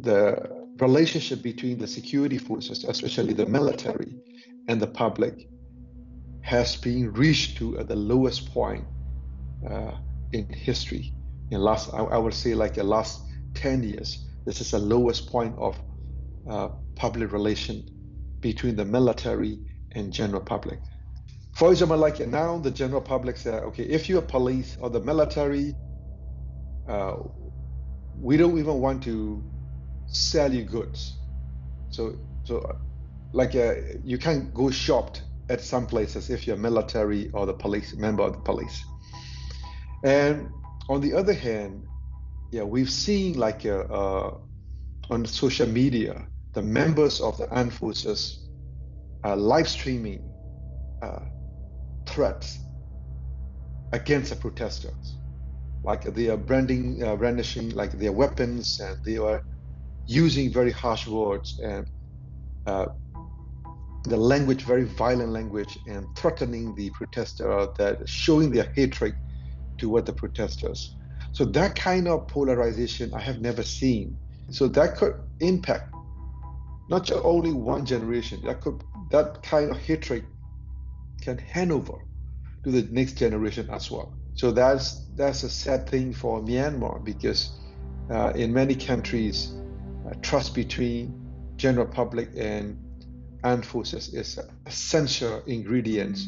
the relationship between the security forces, especially the military, and the public, has been reached to the lowest point uh, in history. In last, I, I, would say, like the last 10 years, this is the lowest point of uh, public relation between the military and general public. For example, like now the general public said, okay, if you're police or the military, uh, we don't even want to sell you goods. So, so like uh, you can't go shopped at some places if you're military or the police member of the police. And on the other hand, yeah, we've seen like uh, uh, on social media, the members of the armed forces are live streaming uh, threats against the protesters. Like they are branding, uh, brandishing like their weapons, and they are using very harsh words and uh, the language, very violent language, and threatening the protester, that showing their hatred toward the protesters. So that kind of polarization I have never seen. So that could impact not only one generation. That could that kind of hatred can hand over to the next generation as well. So that's that's a sad thing for Myanmar because uh, in many countries trust between general public and armed forces is essential ingredient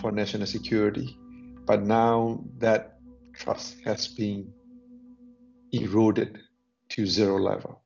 for national security. But now that trust has been eroded to zero level.